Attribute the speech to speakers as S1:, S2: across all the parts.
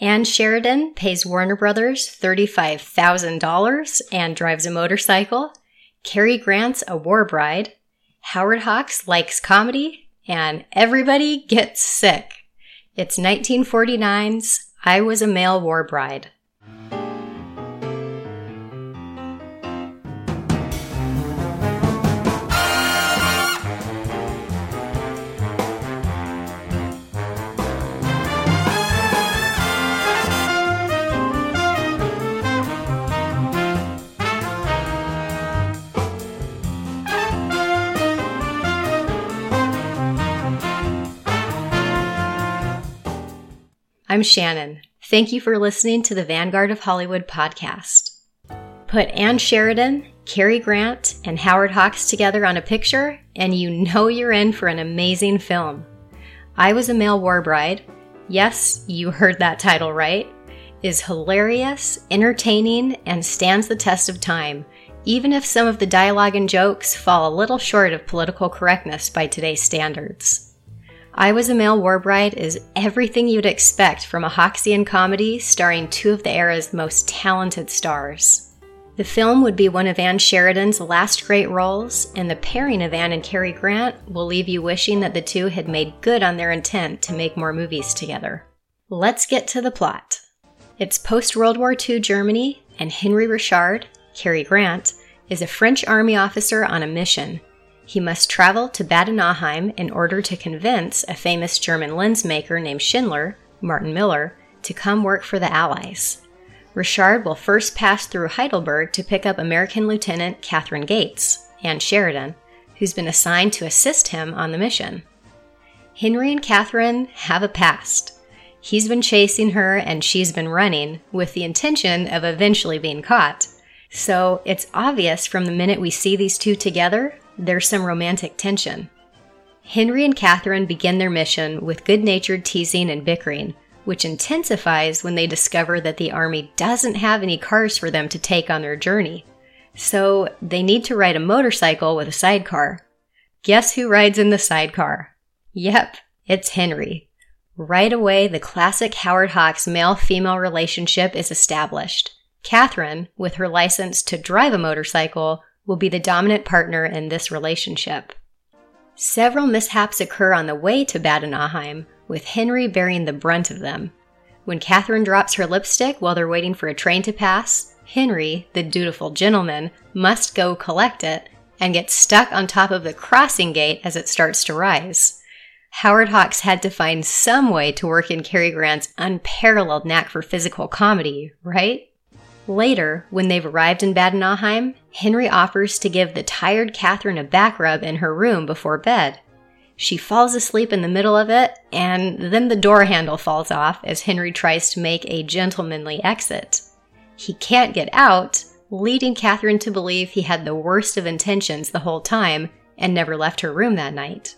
S1: Ann Sheridan pays Warner Brothers $35,000 and drives a motorcycle. Cary Grant's a war bride. Howard Hawks likes comedy. And everybody gets sick. It's 1949's I Was a Male War Bride. I'm Shannon. Thank you for listening to the Vanguard of Hollywood podcast. Put Ann Sheridan, Cary Grant, and Howard Hawks together on a picture, and you know you're in for an amazing film. I Was a Male War Bride, yes, you heard that title right, is hilarious, entertaining, and stands the test of time, even if some of the dialogue and jokes fall a little short of political correctness by today's standards. I Was a Male War Bride is everything you'd expect from a Hawksian comedy starring two of the era's most talented stars. The film would be one of Ann Sheridan's last great roles, and the pairing of Ann and Cary Grant will leave you wishing that the two had made good on their intent to make more movies together. Let's get to the plot. It's post World War II Germany, and Henry Richard, Cary Grant, is a French army officer on a mission he must travel to Bad Nauheim in order to convince a famous German lens maker named Schindler, Martin Miller, to come work for the Allies. Richard will first pass through Heidelberg to pick up American Lieutenant Catherine Gates, Ann Sheridan, who's been assigned to assist him on the mission. Henry and Catherine have a past. He's been chasing her and she's been running with the intention of eventually being caught. So it's obvious from the minute we see these two together there's some romantic tension. Henry and Catherine begin their mission with good natured teasing and bickering, which intensifies when they discover that the army doesn't have any cars for them to take on their journey. So they need to ride a motorcycle with a sidecar. Guess who rides in the sidecar? Yep, it's Henry. Right away, the classic Howard Hawks male female relationship is established. Catherine, with her license to drive a motorcycle, will be the dominant partner in this relationship. Several mishaps occur on the way to Bad Nauheim, with Henry bearing the brunt of them. When Catherine drops her lipstick while they're waiting for a train to pass, Henry, the dutiful gentleman, must go collect it and gets stuck on top of the crossing gate as it starts to rise. Howard Hawks had to find some way to work in Cary Grant's unparalleled knack for physical comedy, right? Later, when they've arrived in Bad Nauheim, Henry offers to give the tired Catherine a back rub in her room before bed. She falls asleep in the middle of it, and then the door handle falls off as Henry tries to make a gentlemanly exit. He can't get out, leading Catherine to believe he had the worst of intentions the whole time and never left her room that night.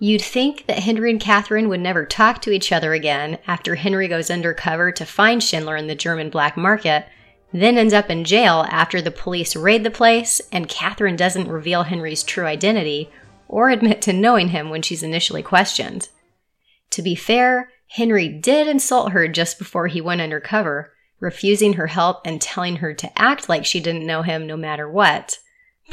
S1: You'd think that Henry and Catherine would never talk to each other again after Henry goes undercover to find Schindler in the German black market then ends up in jail after the police raid the place and Catherine doesn't reveal Henry's true identity or admit to knowing him when she's initially questioned. To be fair, Henry did insult her just before he went undercover, refusing her help and telling her to act like she didn't know him no matter what.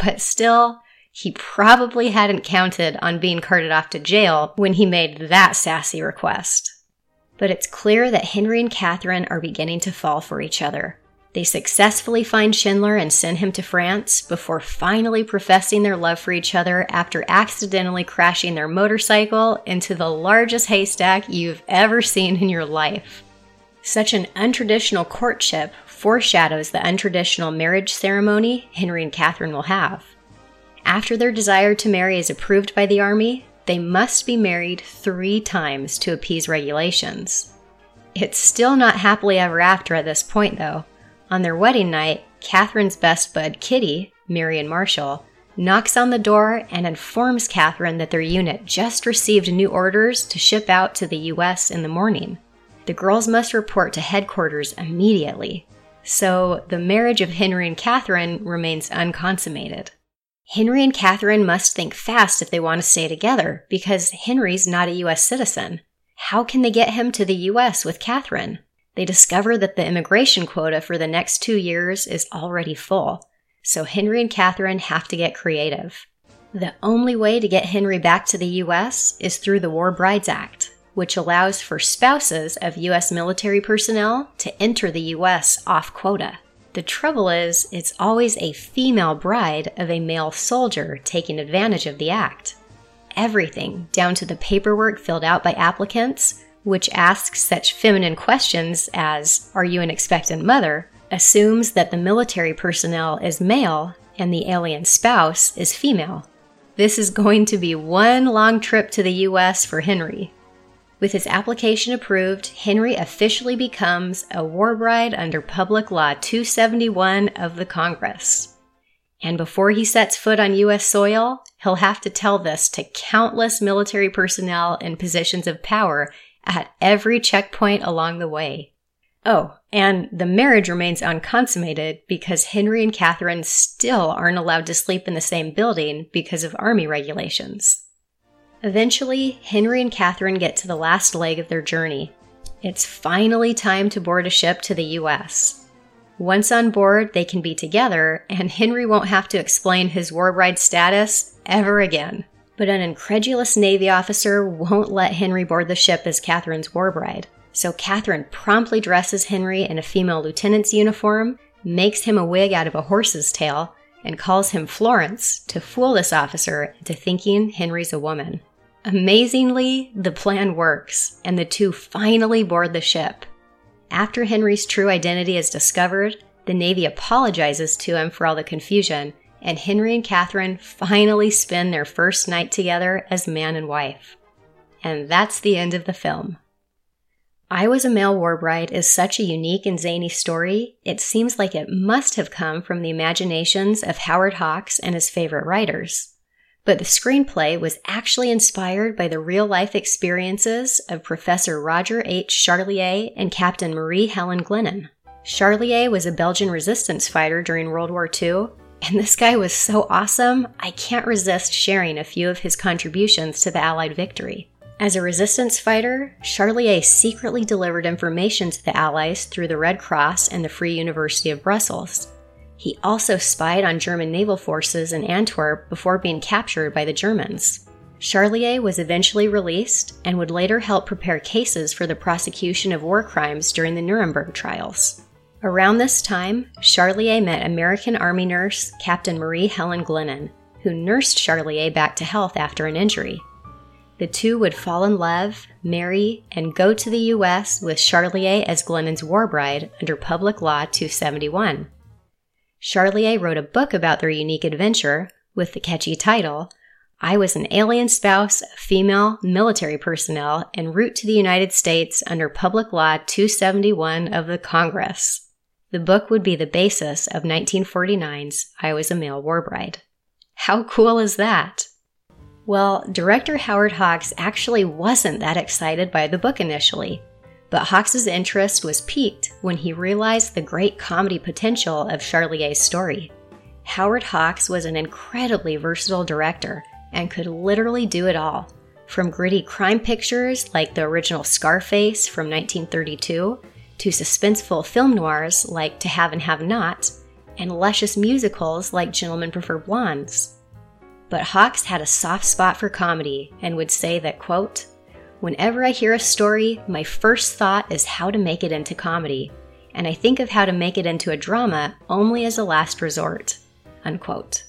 S1: But still, he probably hadn't counted on being carted off to jail when he made that sassy request. But it's clear that Henry and Catherine are beginning to fall for each other. They successfully find Schindler and send him to France before finally professing their love for each other after accidentally crashing their motorcycle into the largest haystack you've ever seen in your life. Such an untraditional courtship foreshadows the untraditional marriage ceremony Henry and Catherine will have. After their desire to marry is approved by the Army, they must be married three times to appease regulations. It's still not happily ever after at this point, though. On their wedding night, Catherine's best bud, Kitty, Marion Marshall, knocks on the door and informs Catherine that their unit just received new orders to ship out to the US in the morning. The girls must report to headquarters immediately. So the marriage of Henry and Catherine remains unconsummated. Henry and Catherine must think fast if they want to stay together because Henry's not a US citizen. How can they get him to the US with Catherine? They discover that the immigration quota for the next two years is already full, so Henry and Catherine have to get creative. The only way to get Henry back to the U.S. is through the War Brides Act, which allows for spouses of U.S. military personnel to enter the U.S. off quota. The trouble is, it's always a female bride of a male soldier taking advantage of the act. Everything, down to the paperwork filled out by applicants, which asks such feminine questions as, Are you an expectant mother? assumes that the military personnel is male and the alien spouse is female. This is going to be one long trip to the US for Henry. With his application approved, Henry officially becomes a war bride under Public Law 271 of the Congress. And before he sets foot on U.S. soil, he'll have to tell this to countless military personnel in positions of power at every checkpoint along the way. Oh, and the marriage remains unconsummated because Henry and Catherine still aren't allowed to sleep in the same building because of Army regulations. Eventually, Henry and Catherine get to the last leg of their journey. It's finally time to board a ship to the US. Once on board, they can be together, and Henry won't have to explain his war bride status ever again. But an incredulous Navy officer won't let Henry board the ship as Catherine's war bride. So Catherine promptly dresses Henry in a female lieutenant's uniform, makes him a wig out of a horse's tail, and calls him Florence to fool this officer into thinking Henry's a woman. Amazingly, the plan works, and the two finally board the ship. After Henry's true identity is discovered, the Navy apologizes to him for all the confusion, and Henry and Catherine finally spend their first night together as man and wife. And that's the end of the film. I Was a Male War Bride is such a unique and zany story, it seems like it must have come from the imaginations of Howard Hawks and his favorite writers. But the screenplay was actually inspired by the real life experiences of Professor Roger H. Charlier and Captain Marie Helen Glennon. Charlier was a Belgian resistance fighter during World War II, and this guy was so awesome, I can't resist sharing a few of his contributions to the Allied victory. As a resistance fighter, Charlier secretly delivered information to the Allies through the Red Cross and the Free University of Brussels. He also spied on German naval forces in Antwerp before being captured by the Germans. Charlier was eventually released and would later help prepare cases for the prosecution of war crimes during the Nuremberg trials. Around this time, Charlier met American Army nurse Captain Marie Helen Glennon, who nursed Charlier back to health after an injury. The two would fall in love, marry, and go to the U.S. with Charlier as Glennon's war bride under Public Law 271. Charlier wrote a book about their unique adventure with the catchy title, I Was an Alien Spouse of Female Military Personnel en route to the United States under Public Law 271 of the Congress. The book would be the basis of 1949's I Was a Male War Bride. How cool is that? Well, director Howard Hawks actually wasn't that excited by the book initially, but Hawks's interest was piqued when he realized the great comedy potential of Charlier's story. Howard Hawks was an incredibly versatile director and could literally do it all, from gritty crime pictures like the original Scarface from 1932 to suspenseful film noirs like To Have and Have Not, and luscious musicals like Gentlemen Prefer Blondes. But Hawks had a soft spot for comedy and would say that, quote, Whenever I hear a story, my first thought is how to make it into comedy, and I think of how to make it into a drama only as a last resort. Unquote.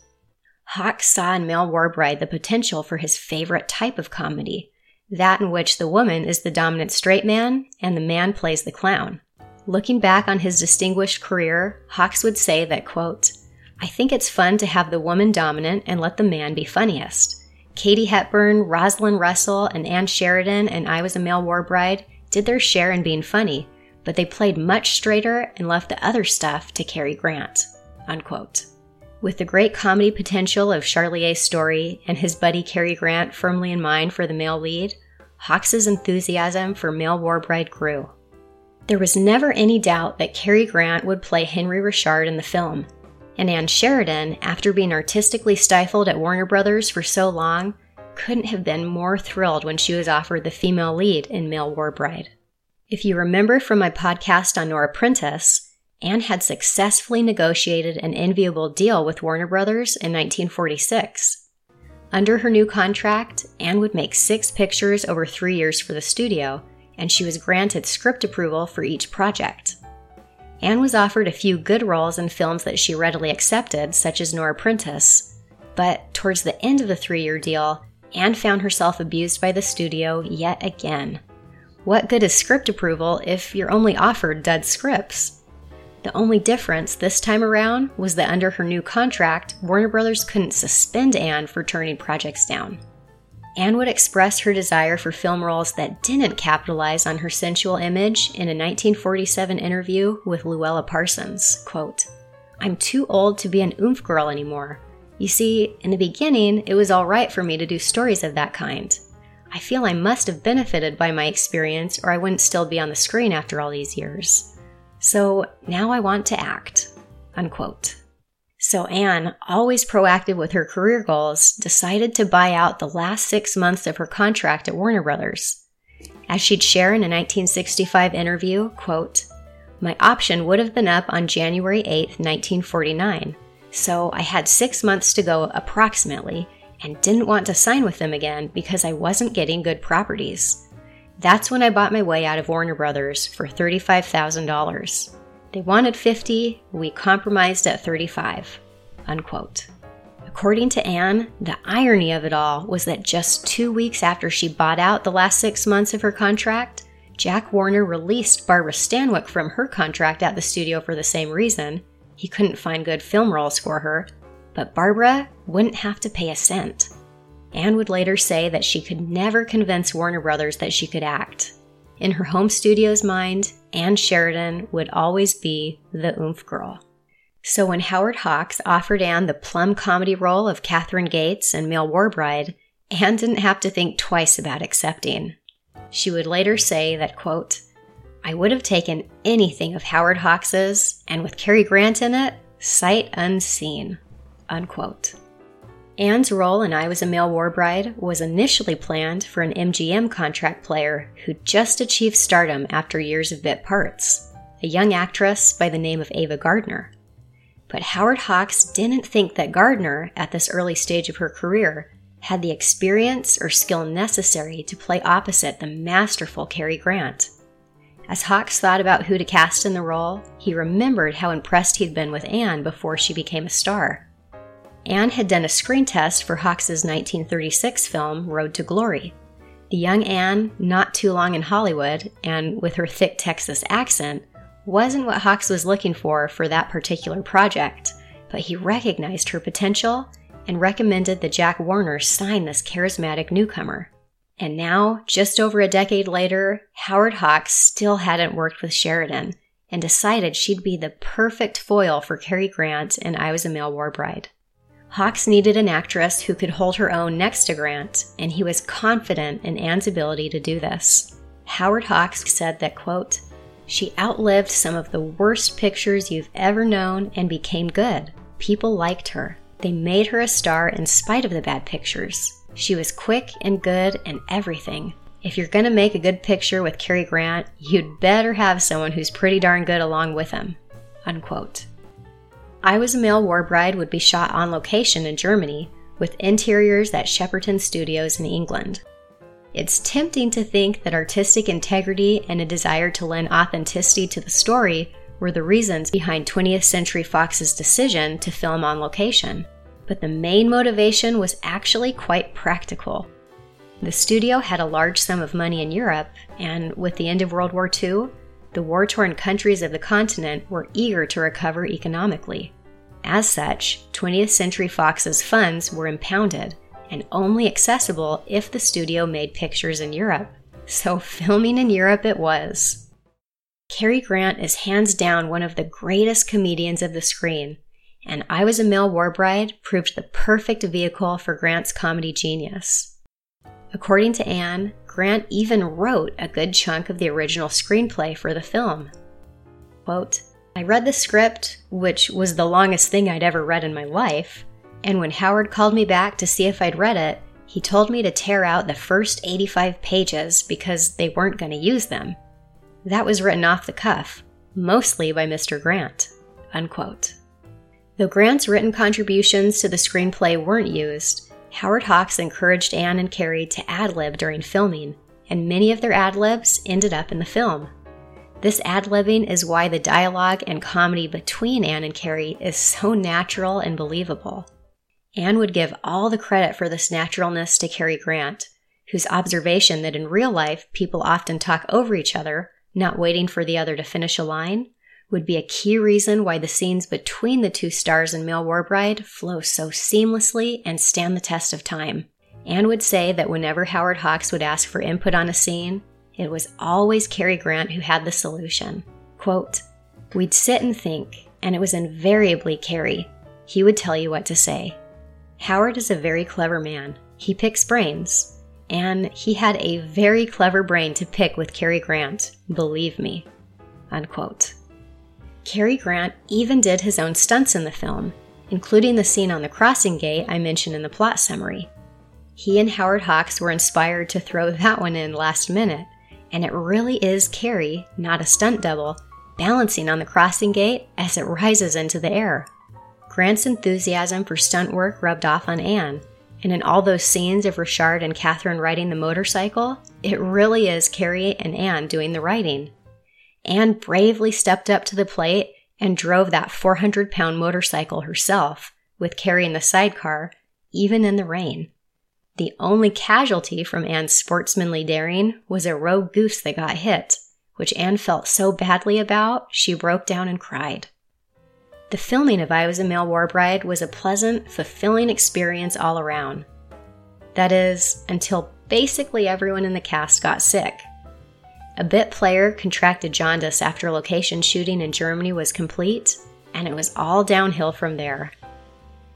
S1: Hawks saw in Male War Bride the potential for his favorite type of comedy, that in which the woman is the dominant straight man and the man plays the clown. Looking back on his distinguished career, Hawks would say that, quote, I think it's fun to have the woman dominant and let the man be funniest. Katie Hepburn, Rosalind Russell, and Ann Sheridan and I Was a Male War Bride did their share in being funny, but they played much straighter and left the other stuff to Cary Grant. Unquote. With the great comedy potential of Charlier's story and his buddy Cary Grant firmly in mind for the male lead, Hawks's enthusiasm for Male War Bride grew. There was never any doubt that Cary Grant would play Henry Richard in the film, and Ann Sheridan, after being artistically stifled at Warner Brothers for so long, couldn't have been more thrilled when she was offered the female lead in Male War Bride. If you remember from my podcast on Nora Prentiss, Anne had successfully negotiated an enviable deal with Warner Brothers in 1946. Under her new contract, Anne would make six pictures over three years for the studio, and she was granted script approval for each project. Anne was offered a few good roles in films that she readily accepted, such as Nora Prentiss, but towards the end of the three year deal, Anne found herself abused by the studio yet again. What good is script approval if you're only offered dud scripts? The only difference this time around was that under her new contract, Warner Brothers couldn't suspend Anne for turning projects down. Anne would express her desire for film roles that didn't capitalize on her sensual image in a 1947 interview with Louella Parsons. Quote, I'm too old to be an oomph girl anymore. You see, in the beginning, it was alright for me to do stories of that kind. I feel I must have benefited by my experience, or I wouldn't still be on the screen after all these years. So now I want to act. Unquote. So Anne, always proactive with her career goals, decided to buy out the last six months of her contract at Warner Brothers. As she'd share in a 1965 interview, quote, My option would have been up on January 8, 1949, so I had six months to go approximately and didn't want to sign with them again because I wasn't getting good properties. That's when I bought my way out of Warner Brothers for $35,000. They wanted 50, we compromised at 35. Unquote. According to Anne, the irony of it all was that just two weeks after she bought out the last six months of her contract, Jack Warner released Barbara Stanwyck from her contract at the studio for the same reason. He couldn't find good film roles for her, but Barbara wouldn't have to pay a cent. Anne would later say that she could never convince Warner Brothers that she could act. In her home studio's mind, Ann Sheridan would always be the oomph girl. So when Howard Hawks offered Anne the plum comedy role of Catherine Gates in Male Warbride, Anne didn't have to think twice about accepting. She would later say that, quote, I would have taken anything of Howard Hawks's, and with Cary Grant in it, sight unseen. Unquote. Anne's role in I Was a Male War Bride was initially planned for an MGM contract player who just achieved stardom after years of bit parts, a young actress by the name of Ava Gardner. But Howard Hawks didn't think that Gardner, at this early stage of her career, had the experience or skill necessary to play opposite the masterful Cary Grant. As Hawks thought about who to cast in the role, he remembered how impressed he'd been with Anne before she became a star. Anne had done a screen test for Hawks's 1936 film Road to Glory. The young Anne, not too long in Hollywood, and with her thick Texas accent, wasn't what Hawks was looking for for that particular project, but he recognized her potential and recommended that Jack Warner sign this charismatic newcomer. And now, just over a decade later, Howard Hawks still hadn't worked with Sheridan and decided she'd be the perfect foil for Cary Grant in I Was a Male War Bride. Hawks needed an actress who could hold her own next to Grant, and he was confident in Anne's ability to do this. Howard Hawks said that, quote, she outlived some of the worst pictures you've ever known and became good. People liked her. They made her a star in spite of the bad pictures. She was quick and good and everything. If you're gonna make a good picture with Cary Grant, you'd better have someone who's pretty darn good along with him. Unquote. I Was a Male War Bride would be shot on location in Germany, with interiors at Shepperton Studios in England. It's tempting to think that artistic integrity and a desire to lend authenticity to the story were the reasons behind 20th Century Fox's decision to film on location, but the main motivation was actually quite practical. The studio had a large sum of money in Europe, and with the end of World War II, the war torn countries of the continent were eager to recover economically. As such, 20th Century Fox's funds were impounded and only accessible if the studio made pictures in Europe. So, filming in Europe it was. Cary Grant is hands down one of the greatest comedians of the screen, and I Was a Male War Bride proved the perfect vehicle for Grant's comedy genius. According to Anne, Grant even wrote a good chunk of the original screenplay for the film. Quote, I read the script, which was the longest thing I'd ever read in my life, and when Howard called me back to see if I'd read it, he told me to tear out the first 85 pages because they weren't going to use them. that was written off the cuff, mostly by Mr. Grant. Unquote. Though Grant's written contributions to the screenplay weren't used, Howard Hawks encouraged Anne and Cary to ad lib during filming, and many of their ad libs ended up in the film. This ad libbing is why the dialogue and comedy between Anne and Cary is so natural and believable. Anne would give all the credit for this naturalness to Cary Grant, whose observation that in real life people often talk over each other, not waiting for the other to finish a line, would be a key reason why the scenes between the two stars in Male War Bride flow so seamlessly and stand the test of time. Anne would say that whenever Howard Hawks would ask for input on a scene, it was always Cary Grant who had the solution. Quote, We'd sit and think, and it was invariably Cary. He would tell you what to say. Howard is a very clever man. He picks brains. And he had a very clever brain to pick with Cary Grant, believe me. Unquote. Cary Grant even did his own stunts in the film, including the scene on the crossing gate I mentioned in the plot summary. He and Howard Hawks were inspired to throw that one in last minute, and it really is Cary, not a stunt double, balancing on the crossing gate as it rises into the air. Grant's enthusiasm for stunt work rubbed off on Anne, and in all those scenes of Richard and Catherine riding the motorcycle, it really is Cary and Anne doing the riding. Anne bravely stepped up to the plate and drove that 400 pound motorcycle herself, with Cary in the sidecar, even in the rain. The only casualty from Anne's sportsmanly daring was a rogue goose that got hit, which Anne felt so badly about she broke down and cried. The filming of I Was a Male War Bride was a pleasant, fulfilling experience all around. That is, until basically everyone in the cast got sick. A bit player contracted jaundice after location shooting in Germany was complete, and it was all downhill from there.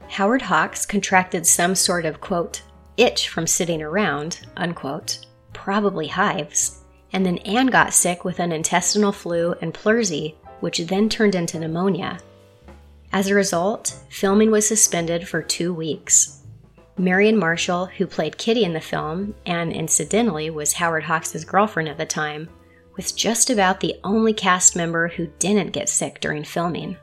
S1: Howard Hawks contracted some sort of, quote, itch from sitting around, unquote, probably hives, and then Anne got sick with an intestinal flu and pleurisy, which then turned into pneumonia. As a result, filming was suspended for two weeks. Marion Marshall, who played Kitty in the film and incidentally was Howard Hawks' girlfriend at the time, was just about the only cast member who didn't get sick during filming.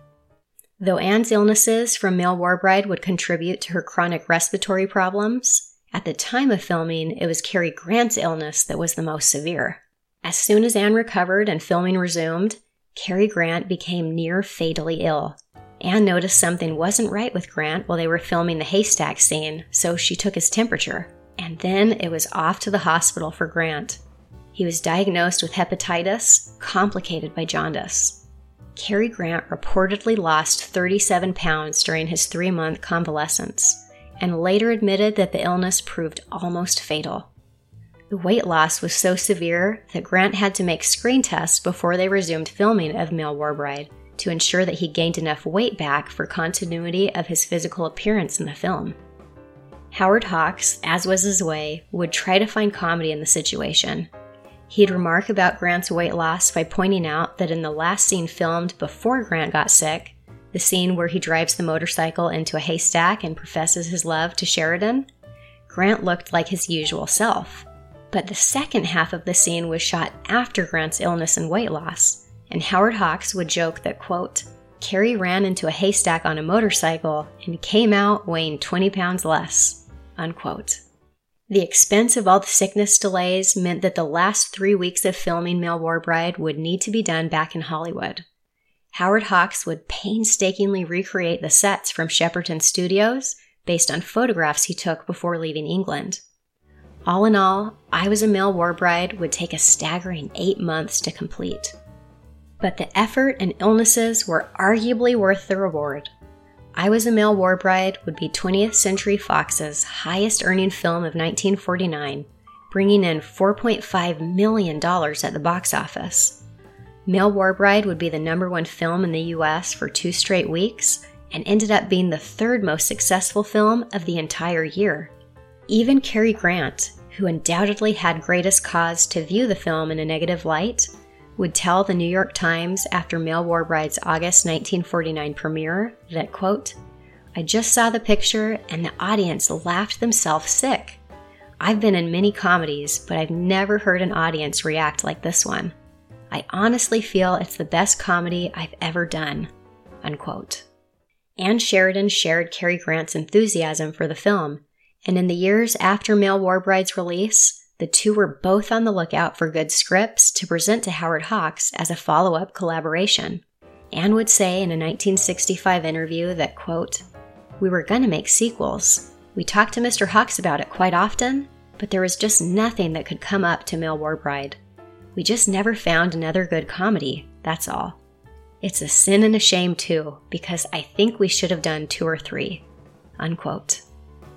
S1: Though Anne's illnesses from Male War Bride would contribute to her chronic respiratory problems, at the time of filming, it was Cary Grant's illness that was the most severe. As soon as Anne recovered and filming resumed, Cary Grant became near fatally ill. Anne noticed something wasn't right with Grant while they were filming the haystack scene, so she took his temperature. And then it was off to the hospital for Grant. He was diagnosed with hepatitis, complicated by jaundice. Cary Grant reportedly lost 37 pounds during his three month convalescence and later admitted that the illness proved almost fatal. The weight loss was so severe that Grant had to make screen tests before they resumed filming of Male War Bride to ensure that he gained enough weight back for continuity of his physical appearance in the film. Howard Hawks, as was his way, would try to find comedy in the situation. He'd remark about Grant's weight loss by pointing out that in the last scene filmed before Grant got sick, the scene where he drives the motorcycle into a haystack and professes his love to Sheridan, Grant looked like his usual self. But the second half of the scene was shot after Grant's illness and weight loss, and Howard Hawks would joke that, quote, Cary ran into a haystack on a motorcycle and came out weighing 20 pounds less, unquote. The expense of all the sickness delays meant that the last three weeks of filming Male War Bride would need to be done back in Hollywood. Howard Hawks would painstakingly recreate the sets from Shepperton Studios based on photographs he took before leaving England. All in all, I Was a Male War Bride would take a staggering eight months to complete. But the effort and illnesses were arguably worth the reward. I Was a Male War Bride would be 20th Century Fox's highest earning film of 1949, bringing in $4.5 million at the box office. Male War Bride would be the number one film in the US for two straight weeks and ended up being the third most successful film of the entire year. Even Cary Grant, who undoubtedly had greatest cause to view the film in a negative light, would tell the New York Times after Male War Bride's August 1949 premiere that, quote, I just saw the picture and the audience laughed themselves sick. I've been in many comedies, but I've never heard an audience react like this one. I honestly feel it's the best comedy I've ever done. Unquote. Ann Sheridan shared Cary Grant's enthusiasm for the film, and in the years after Male War Bride's release, the two were both on the lookout for good scripts to present to Howard Hawks as a follow up collaboration. Ann would say in a 1965 interview that, quote, We were going to make sequels. We talked to Mr. Hawks about it quite often, but there was just nothing that could come up to Male War Bride. We just never found another good comedy, that's all. It's a sin and a shame, too, because I think we should have done two or three. Unquote.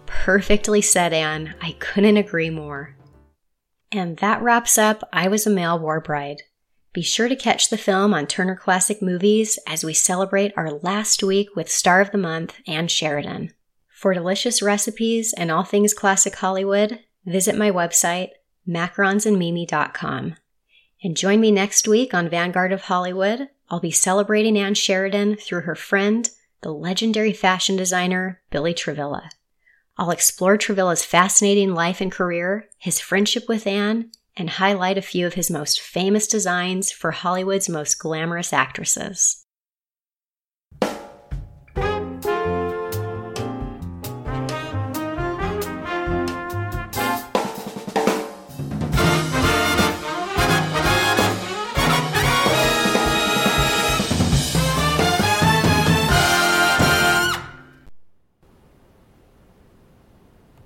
S1: Perfectly said, Ann. I couldn't agree more. And that wraps up I Was a Male War Bride. Be sure to catch the film on Turner Classic Movies as we celebrate our last week with Star of the Month Ann Sheridan. For delicious recipes and all things classic Hollywood, visit my website, macaronsandmimi.com. And join me next week on Vanguard of Hollywood. I'll be celebrating Ann Sheridan through her friend, the legendary fashion designer Billy Travilla. I'll explore Travilla's fascinating life and career, his friendship with Anne, and highlight a few of his most famous designs for Hollywood's most glamorous actresses.